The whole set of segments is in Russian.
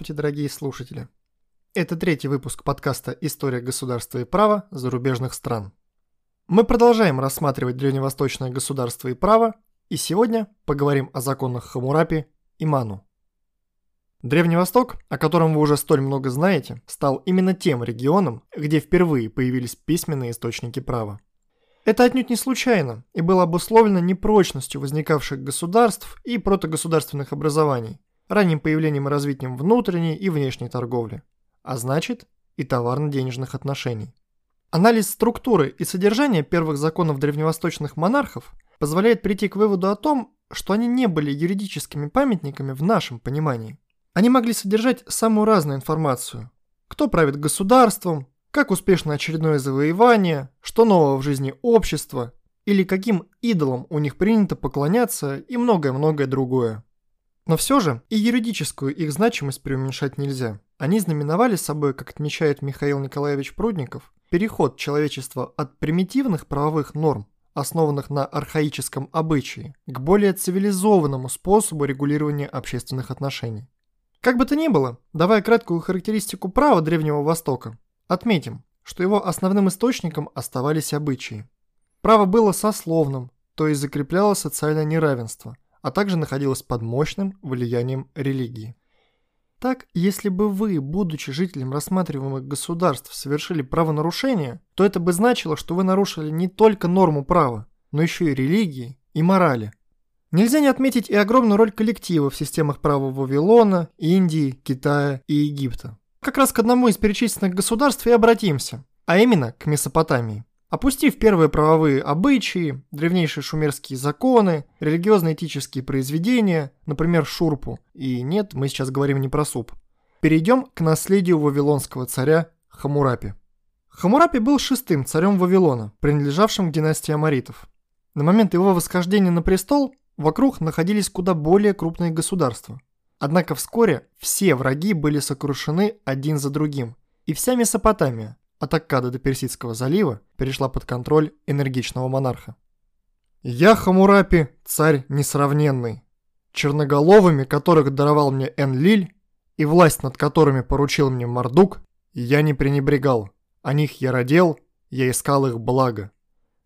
Здравствуйте, дорогие слушатели. Это третий выпуск подкаста «История государства и права зарубежных стран». Мы продолжаем рассматривать древневосточное государство и право, и сегодня поговорим о законах Хамурапи и Ману. Древний Восток, о котором вы уже столь много знаете, стал именно тем регионом, где впервые появились письменные источники права. Это отнюдь не случайно и было обусловлено непрочностью возникавших государств и протогосударственных образований, ранним появлением и развитием внутренней и внешней торговли а значит и товарно-денежных отношений. Анализ структуры и содержания первых законов древневосточных монархов позволяет прийти к выводу о том, что они не были юридическими памятниками в нашем понимании. Они могли содержать самую разную информацию. Кто правит государством, как успешно очередное завоевание, что нового в жизни общества, или каким идолам у них принято поклоняться и многое-многое другое. Но все же и юридическую их значимость преуменьшать нельзя. Они знаменовали собой, как отмечает Михаил Николаевич Прудников, переход человечества от примитивных правовых норм, основанных на архаическом обычае, к более цивилизованному способу регулирования общественных отношений. Как бы то ни было, давая краткую характеристику права Древнего Востока, отметим, что его основным источником оставались обычаи. Право было сословным, то есть закрепляло социальное неравенство, а также находилось под мощным влиянием религии. Так, если бы вы, будучи жителем рассматриваемых государств, совершили правонарушение, то это бы значило, что вы нарушили не только норму права, но еще и религии и морали. Нельзя не отметить и огромную роль коллектива в системах права Вавилона, Индии, Китая и Египта. Как раз к одному из перечисленных государств и обратимся, а именно к Месопотамии. Опустив первые правовые обычаи, древнейшие шумерские законы, религиозно-этические произведения, например, шурпу, и нет, мы сейчас говорим не про суп, перейдем к наследию вавилонского царя Хамурапи. Хамурапи был шестым царем Вавилона, принадлежавшим к династии Амаритов. На момент его восхождения на престол вокруг находились куда более крупные государства. Однако вскоре все враги были сокрушены один за другим, и вся Месопотамия, от Аккада до Персидского залива перешла под контроль энергичного монарха. «Я Хамурапи, царь несравненный, черноголовыми которых даровал мне Энлиль, и власть над которыми поручил мне Мардук, я не пренебрегал, о них я родил, я искал их благо.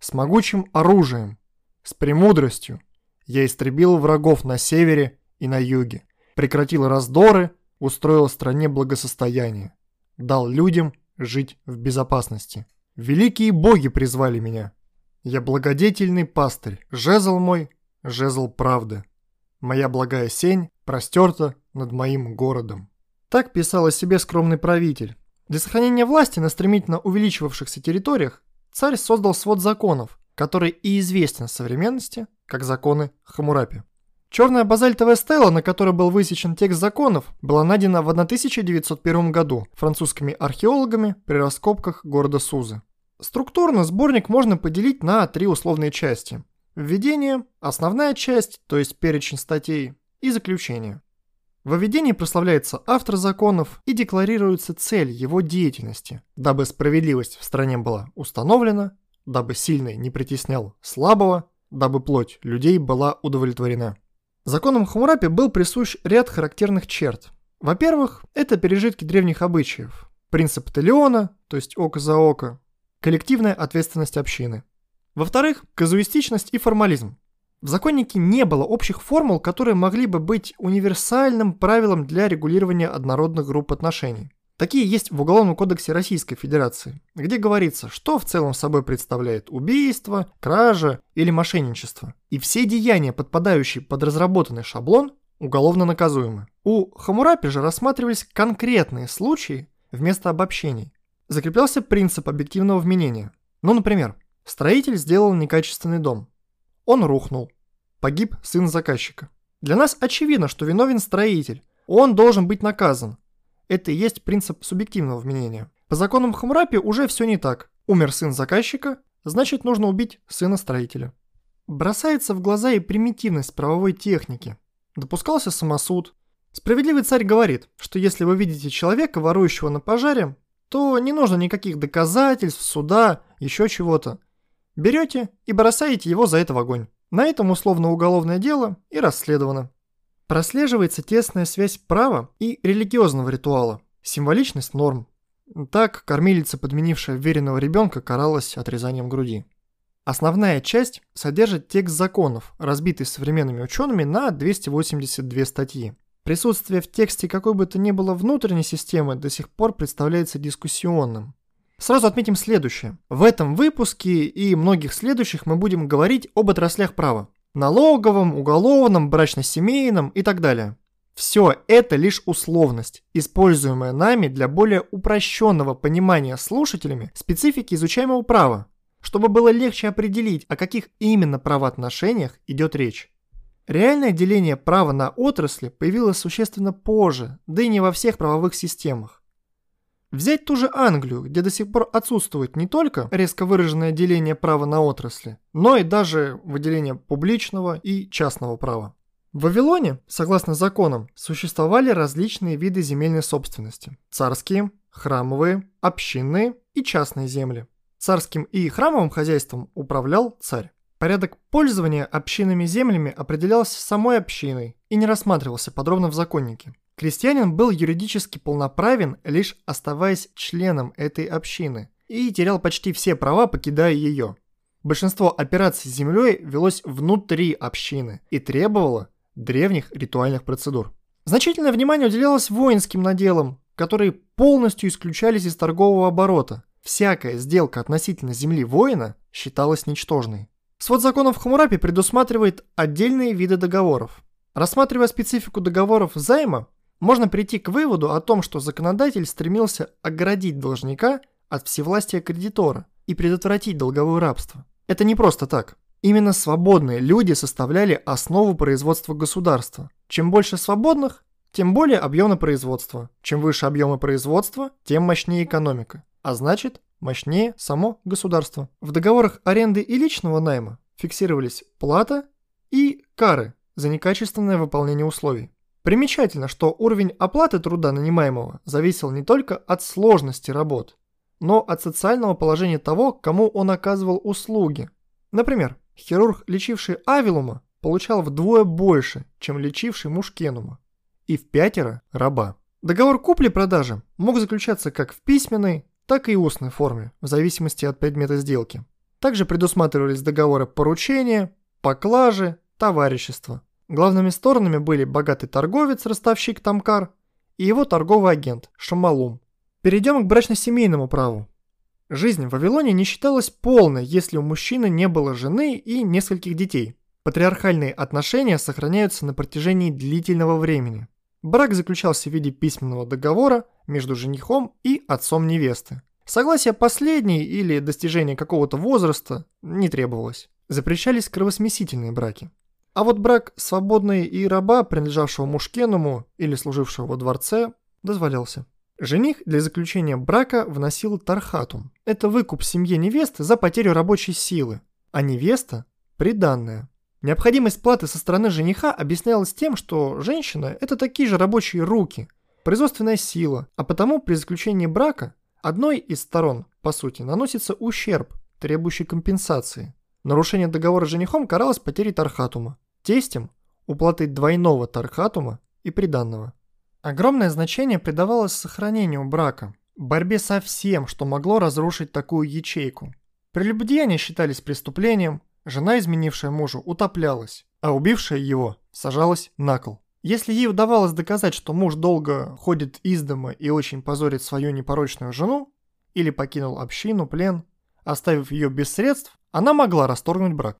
С могучим оружием, с премудростью я истребил врагов на севере и на юге, прекратил раздоры, устроил стране благосостояние, дал людям жить в безопасности. Великие боги призвали меня. Я благодетельный пастырь, жезл мой, жезл правды. Моя благая сень простерта над моим городом. Так писал о себе скромный правитель. Для сохранения власти на стремительно увеличивавшихся территориях царь создал свод законов, который и известен в современности как законы Хамурапи. Черная базальтовая стела, на которой был высечен текст законов, была найдена в 1901 году французскими археологами при раскопках города Сузы. Структурно сборник можно поделить на три условные части. Введение, основная часть, то есть перечень статей, и заключение. В введении прославляется автор законов и декларируется цель его деятельности, дабы справедливость в стране была установлена, дабы сильный не притеснял слабого, дабы плоть людей была удовлетворена. Законам Хамурапи был присущ ряд характерных черт. Во-первых, это пережитки древних обычаев. Принцип Телеона, то есть око за око. Коллективная ответственность общины. Во-вторых, казуистичность и формализм. В законнике не было общих формул, которые могли бы быть универсальным правилом для регулирования однородных групп отношений. Такие есть в Уголовном кодексе Российской Федерации, где говорится, что в целом собой представляет убийство, кража или мошенничество. И все деяния, подпадающие под разработанный шаблон, уголовно наказуемы. У Хамурапи же рассматривались конкретные случаи вместо обобщений. Закреплялся принцип объективного вменения. Ну, например, строитель сделал некачественный дом. Он рухнул. Погиб сын заказчика. Для нас очевидно, что виновен строитель. Он должен быть наказан. Это и есть принцип субъективного вменения. По законам Хамурапи уже все не так. Умер сын заказчика, значит нужно убить сына строителя. Бросается в глаза и примитивность правовой техники. Допускался самосуд. Справедливый царь говорит, что если вы видите человека, ворующего на пожаре, то не нужно никаких доказательств, суда, еще чего-то. Берете и бросаете его за это в огонь. На этом условно уголовное дело и расследовано. Прослеживается тесная связь права и религиозного ритуала, символичность норм. Так кормилица, подменившая веренного ребенка, каралась отрезанием груди. Основная часть содержит текст законов, разбитый современными учеными на 282 статьи. Присутствие в тексте какой бы то ни было внутренней системы до сих пор представляется дискуссионным. Сразу отметим следующее. В этом выпуске и многих следующих мы будем говорить об отраслях права. Налоговом, уголовном, брачно-семейном и так далее. Все это лишь условность, используемая нами для более упрощенного понимания слушателями специфики изучаемого права, чтобы было легче определить, о каких именно правоотношениях идет речь. Реальное деление права на отрасли появилось существенно позже, да и не во всех правовых системах. Взять ту же Англию, где до сих пор отсутствует не только резко выраженное деление права на отрасли, но и даже выделение публичного и частного права. В Вавилоне, согласно законам, существовали различные виды земельной собственности – царские, храмовые, общинные и частные земли. Царским и храмовым хозяйством управлял царь. Порядок пользования общинными землями определялся самой общиной и не рассматривался подробно в законнике. Крестьянин был юридически полноправен, лишь оставаясь членом этой общины, и терял почти все права, покидая ее. Большинство операций с землей велось внутри общины и требовало древних ритуальных процедур. Значительное внимание уделялось воинским наделам, которые полностью исключались из торгового оборота. Всякая сделка относительно земли воина считалась ничтожной. Свод законов Хамурапи предусматривает отдельные виды договоров. Рассматривая специфику договоров займа, можно прийти к выводу о том, что законодатель стремился оградить должника от всевластия кредитора и предотвратить долговое рабство. Это не просто так. Именно свободные люди составляли основу производства государства. Чем больше свободных, тем более объемно производство. Чем выше объемы производства, тем мощнее экономика. А значит, мощнее само государство. В договорах аренды и личного найма фиксировались плата и кары за некачественное выполнение условий. Примечательно, что уровень оплаты труда нанимаемого зависел не только от сложности работ, но от социального положения того, кому он оказывал услуги. Например, хирург, лечивший Авилума, получал вдвое больше, чем лечивший Мушкенума, и в пятеро раба. Договор купли-продажи мог заключаться как в письменной, так и устной форме, в зависимости от предмета сделки. Также предусматривались договоры поручения, поклажи, товарищества. Главными сторонами были богатый торговец, ростовщик Тамкар, и его торговый агент Шамалум. Перейдем к брачно-семейному праву. Жизнь в Вавилоне не считалась полной, если у мужчины не было жены и нескольких детей. Патриархальные отношения сохраняются на протяжении длительного времени. Брак заключался в виде письменного договора между женихом и отцом невесты. Согласие последней или достижение какого-то возраста не требовалось. Запрещались кровосмесительные браки. А вот брак свободной и раба, принадлежавшего мушкеному или служившего во дворце, дозволялся. Жених для заключения брака вносил тархатум. Это выкуп семье невесты за потерю рабочей силы, а невеста – приданная. Необходимость платы со стороны жениха объяснялась тем, что женщина – это такие же рабочие руки, производственная сила, а потому при заключении брака одной из сторон, по сути, наносится ущерб, требующий компенсации. Нарушение договора с женихом каралось потерей тархатума, тестем уплатой двойного тархатума и приданного. Огромное значение придавалось сохранению брака, борьбе со всем, что могло разрушить такую ячейку. Прелюбодеяния считались преступлением, жена, изменившая мужу, утоплялась, а убившая его сажалась на кол. Если ей удавалось доказать, что муж долго ходит из дома и очень позорит свою непорочную жену, или покинул общину, плен, оставив ее без средств, она могла расторгнуть брак.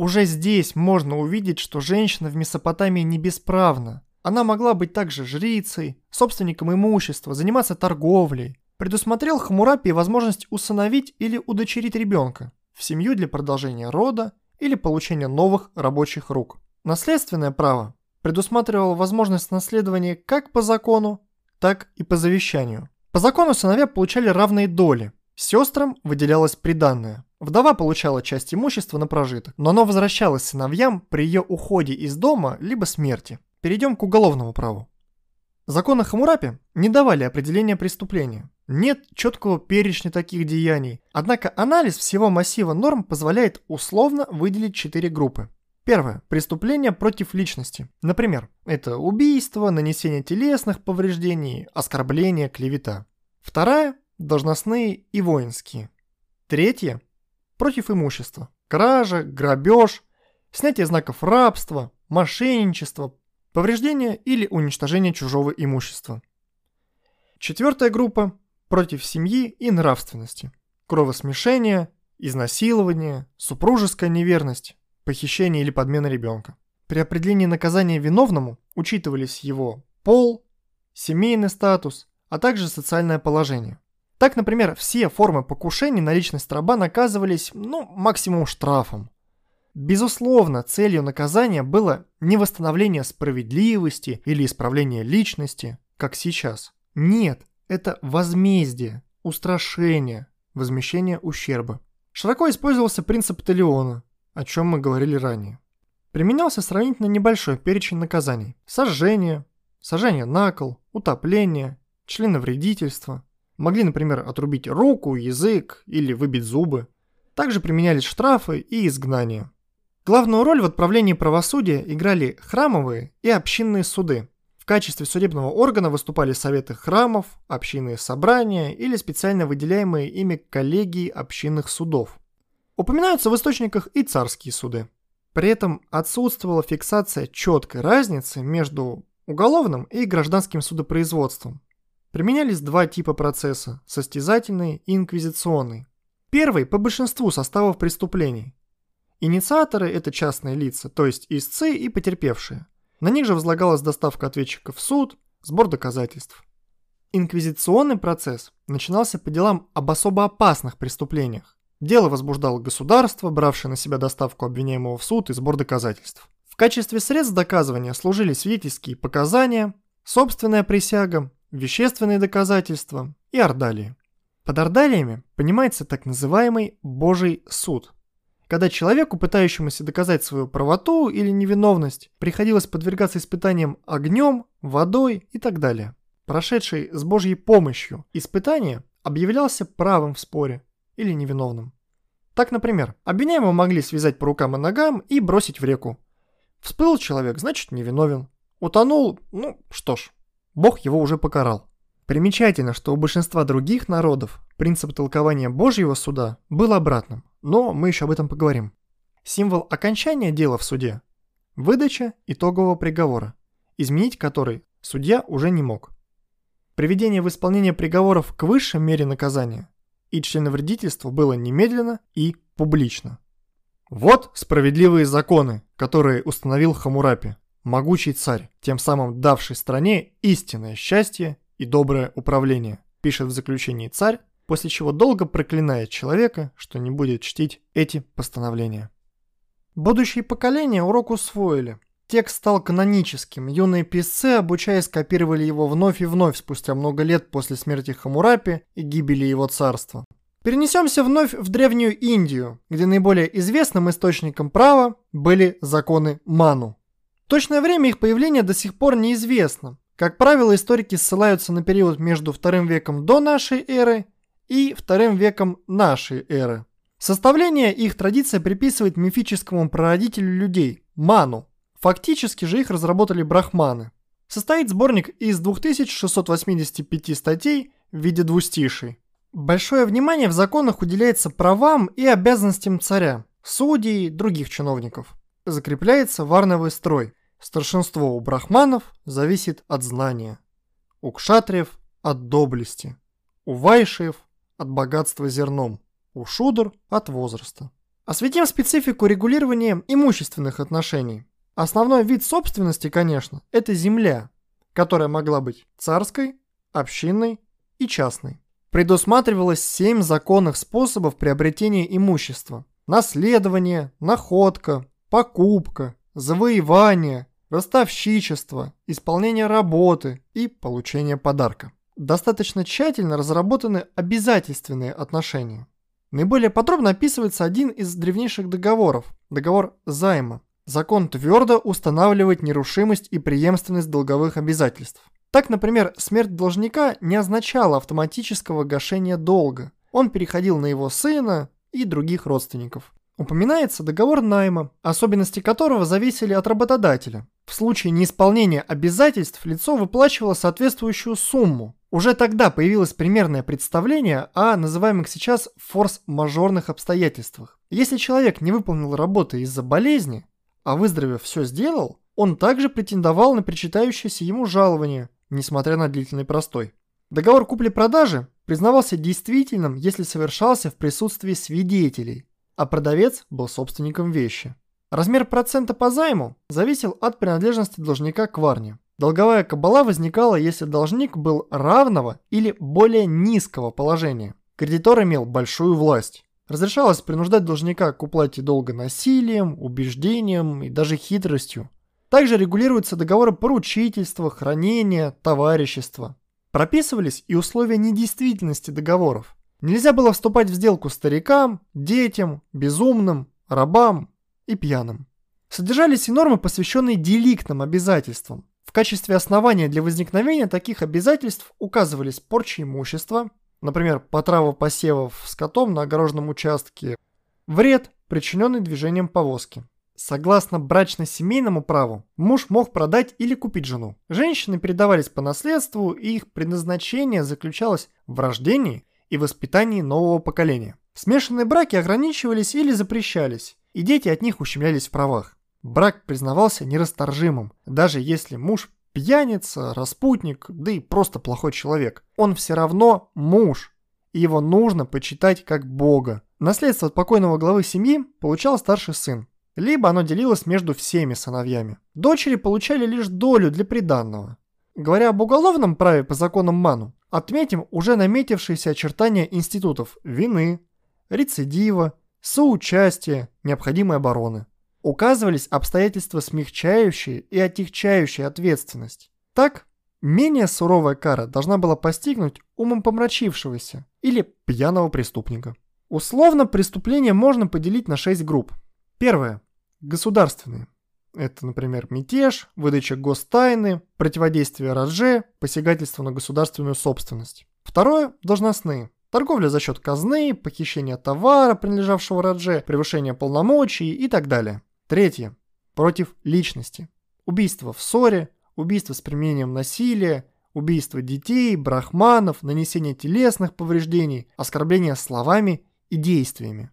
Уже здесь можно увидеть, что женщина в Месопотамии не бесправна. Она могла быть также жрицей, собственником имущества, заниматься торговлей. Предусмотрел Хамурапи возможность усыновить или удочерить ребенка в семью для продолжения рода или получения новых рабочих рук. Наследственное право предусматривало возможность наследования как по закону, так и по завещанию. По закону сыновья получали равные доли, сестрам выделялось приданное. Вдова получала часть имущества на прожиток, но оно возвращалось сыновьям при ее уходе из дома либо смерти. Перейдем к уголовному праву. Законы Хамурапи не давали определения преступления. Нет четкого перечня таких деяний. Однако анализ всего массива норм позволяет условно выделить четыре группы. Первое. Преступление против личности. Например, это убийство, нанесение телесных повреждений, оскорбление, клевета. Вторая – должностные и воинские. Третье – против имущества. Кража, грабеж, снятие знаков рабства, мошенничество, повреждение или уничтожение чужого имущества. Четвертая группа – против семьи и нравственности. Кровосмешение, изнасилование, супружеская неверность, похищение или подмена ребенка. При определении наказания виновному учитывались его пол, семейный статус, а также социальное положение. Так, например, все формы покушений на личность раба наказывались, ну, максимум штрафом. Безусловно, целью наказания было не восстановление справедливости или исправление личности, как сейчас. Нет, это возмездие, устрашение, возмещение ущерба. Широко использовался принцип Талиона, о чем мы говорили ранее. Применялся сравнительно небольшой перечень наказаний. Сожжение, сожжение на кол, утопление, членовредительство. Могли, например, отрубить руку, язык или выбить зубы. Также применялись штрафы и изгнание. Главную роль в отправлении правосудия играли храмовые и общинные суды. В качестве судебного органа выступали советы храмов, общинные собрания или специально выделяемые ими коллегии общинных судов. Упоминаются в источниках и царские суды. При этом отсутствовала фиксация четкой разницы между уголовным и гражданским судопроизводством. Применялись два типа процесса – состязательный и инквизиционный. Первый по большинству составов преступлений. Инициаторы – это частные лица, то есть истцы и потерпевшие. На них же возлагалась доставка ответчиков в суд, сбор доказательств. Инквизиционный процесс начинался по делам об особо опасных преступлениях. Дело возбуждало государство, бравшее на себя доставку обвиняемого в суд и сбор доказательств. В качестве средств доказывания служили свидетельские показания, собственная присяга, вещественные доказательства и ордалии. Под ордалиями понимается так называемый Божий суд, когда человеку, пытающемуся доказать свою правоту или невиновность, приходилось подвергаться испытаниям огнем, водой и так далее. Прошедший с Божьей помощью испытание объявлялся правым в споре, или невиновным. Так, например, обвиняемого могли связать по рукам и ногам и бросить в реку. Всплыл человек, значит невиновен. Утонул, ну что ж, Бог его уже покарал. Примечательно, что у большинства других народов принцип толкования Божьего суда был обратным, но мы еще об этом поговорим. Символ окончания дела в суде – выдача итогового приговора, изменить который судья уже не мог. Приведение в исполнение приговоров к высшей мере наказания и членовредительство было немедленно и публично. Вот справедливые законы, которые установил Хамурапи, могучий царь, тем самым давший стране истинное счастье и доброе управление, пишет в заключении царь, после чего долго проклинает человека, что не будет чтить эти постановления. Будущие поколения урок усвоили – Текст стал каноническим, юные писцы, обучаясь, копировали его вновь и вновь спустя много лет после смерти Хамурапи и гибели его царства. Перенесемся вновь в Древнюю Индию, где наиболее известным источником права были законы Ману. Точное время их появления до сих пор неизвестно. Как правило, историки ссылаются на период между вторым веком до нашей эры и вторым веком нашей эры. Составление их традиция приписывает мифическому прародителю людей – Ману, Фактически же их разработали брахманы. Состоит сборник из 2685 статей в виде двустишей. Большое внимание в законах уделяется правам и обязанностям царя, судей, других чиновников. Закрепляется варновый строй. Старшинство у брахманов зависит от знания. У кшатриев – от доблести. У вайшиев – от богатства зерном. У шудр – от возраста. Осветим специфику регулирования имущественных отношений. Основной вид собственности, конечно, это земля, которая могла быть царской, общинной и частной. Предусматривалось семь законных способов приобретения имущества. Наследование, находка, покупка, завоевание, ростовщичество, исполнение работы и получение подарка. Достаточно тщательно разработаны обязательственные отношения. Наиболее подробно описывается один из древнейших договоров – договор займа. Закон твердо устанавливает нерушимость и преемственность долговых обязательств. Так, например, смерть должника не означала автоматического гашения долга. Он переходил на его сына и других родственников. упоминается договор найма, особенности которого зависели от работодателя. В случае неисполнения обязательств лицо выплачивало соответствующую сумму. Уже тогда появилось примерное представление о называемых сейчас форс-мажорных обстоятельствах. Если человек не выполнил работы из-за болезни, а выздоровев все сделал, он также претендовал на причитающееся ему жалование, несмотря на длительный простой. Договор купли-продажи признавался действительным, если совершался в присутствии свидетелей, а продавец был собственником вещи. Размер процента по займу зависел от принадлежности должника к варне. Долговая кабала возникала, если должник был равного или более низкого положения. Кредитор имел большую власть. Разрешалось принуждать должника к уплате долга насилием, убеждением и даже хитростью. Также регулируются договоры поручительства, хранения, товарищества. Прописывались и условия недействительности договоров. Нельзя было вступать в сделку старикам, детям, безумным, рабам и пьяным. Содержались и нормы, посвященные деликтным обязательствам. В качестве основания для возникновения таких обязательств указывались порча имущества, например, потрава посевов скотом на огороженном участке, вред, причиненный движением повозки. Согласно брачно-семейному праву, муж мог продать или купить жену. Женщины передавались по наследству, и их предназначение заключалось в рождении и воспитании нового поколения. Смешанные браки ограничивались или запрещались, и дети от них ущемлялись в правах. Брак признавался нерасторжимым, даже если муж пьяница, распутник, да и просто плохой человек. Он все равно муж, и его нужно почитать как бога. Наследство от покойного главы семьи получал старший сын, либо оно делилось между всеми сыновьями. Дочери получали лишь долю для приданного. Говоря об уголовном праве по законам Ману, отметим уже наметившиеся очертания институтов вины, рецидива, соучастия, необходимой обороны. Указывались обстоятельства смягчающие и отягчающие ответственность. Так, менее суровая кара должна была постигнуть умом помрачившегося или пьяного преступника. Условно преступление можно поделить на 6 групп. Первое. Государственные. Это, например, мятеж, выдача гостайны, противодействие Радже, посягательство на государственную собственность. Второе – должностные. Торговля за счет казны, похищение товара, принадлежавшего Радже, превышение полномочий и так далее. Третье. Против личности. Убийство в ссоре, убийство с применением насилия, убийство детей, брахманов, нанесение телесных повреждений, оскорбление словами и действиями.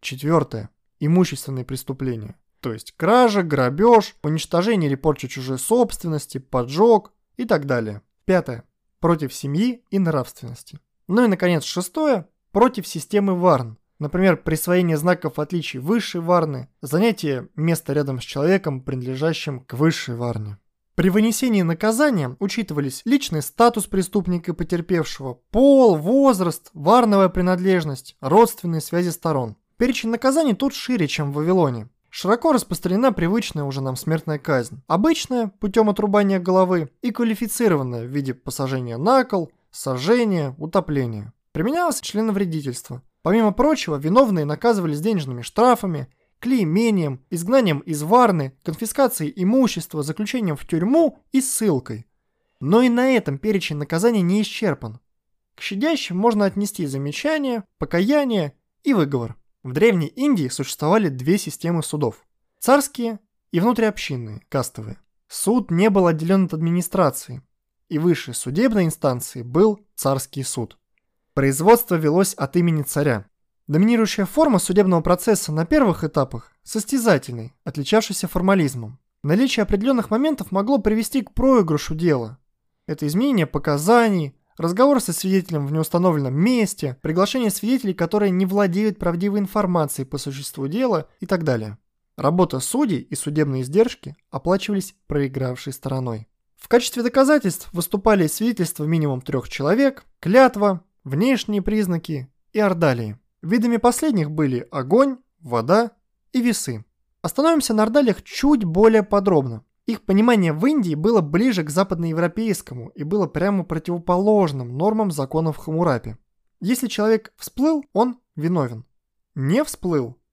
Четвертое. Имущественные преступления. То есть кража, грабеж, уничтожение или порча чужой собственности, поджог и так далее. Пятое. Против семьи и нравственности. Ну и, наконец, шестое. Против системы Варн. Например, присвоение знаков отличий высшей Варны, занятие места рядом с человеком, принадлежащим к высшей Варне. При вынесении наказания учитывались личный статус преступника и потерпевшего, пол, возраст, варновая принадлежность, родственные связи сторон. Перечень наказаний тут шире, чем в Вавилоне. Широко распространена привычная уже нам смертная казнь. Обычная, путем отрубания головы, и квалифицированная в виде посажения на кол, сожжения, утопления. Применялось членовредительство. Помимо прочего, виновные наказывались денежными штрафами, клеймением, изгнанием из Варны, конфискацией имущества, заключением в тюрьму и ссылкой. Но и на этом перечень наказаний не исчерпан. К щадящим можно отнести замечание, покаяние и выговор. В Древней Индии существовали две системы судов – царские и внутриобщинные, кастовые. Суд не был отделен от администрации, и высшей судебной инстанции был царский суд. Производство велось от имени царя. Доминирующая форма судебного процесса на первых этапах – состязательный, отличавшийся формализмом. Наличие определенных моментов могло привести к проигрышу дела. Это изменение показаний, Разговор со свидетелем в неустановленном месте, приглашение свидетелей, которые не владеют правдивой информацией по существу дела и так далее. Работа судей и судебные издержки оплачивались проигравшей стороной. В качестве доказательств выступали свидетельства минимум трех человек, клятва, внешние признаки и ордалии. Видами последних были огонь, вода и весы. Остановимся на ордалиях чуть более подробно. Их понимание в Индии было ближе к западноевропейскому и было прямо противоположным нормам законов Хамурапи. Если человек всплыл, он виновен. Не всплыл –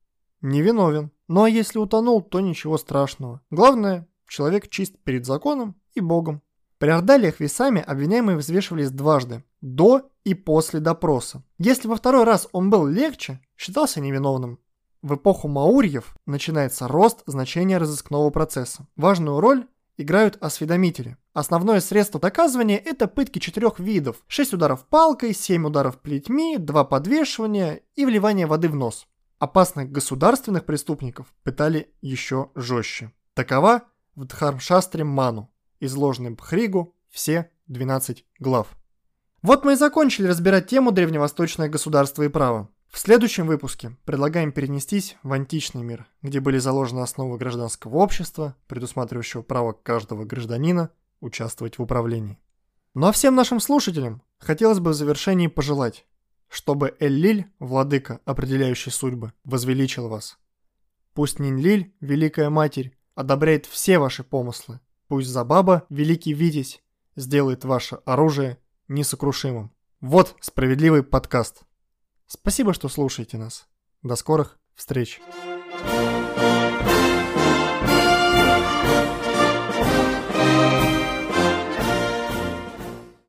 не виновен. Ну а если утонул, то ничего страшного. Главное, человек чист перед законом и Богом. При ордалиях весами обвиняемые взвешивались дважды – до и после допроса. Если во второй раз он был легче, считался невиновным. В эпоху маурьев начинается рост значения разыскного процесса. Важную роль играют осведомители. Основное средство доказывания – это пытки четырех видов. 6 ударов палкой, 7 ударов плетьми, 2 подвешивания и вливание воды в нос. Опасных государственных преступников пытали еще жестче. Такова в Дхармшастре Ману, изложенной Бхригу все 12 глав. Вот мы и закончили разбирать тему древневосточное государство и право. В следующем выпуске предлагаем перенестись в античный мир, где были заложены основы гражданского общества, предусматривающего право каждого гражданина участвовать в управлении. Ну а всем нашим слушателям хотелось бы в завершении пожелать, чтобы Эллиль, владыка, определяющий судьбы, возвеличил вас. Пусть Нинлиль, великая матерь, одобряет все ваши помыслы. Пусть Забаба, великий витязь, сделает ваше оружие несокрушимым. Вот справедливый подкаст. Спасибо, что слушаете нас. До скорых встреч.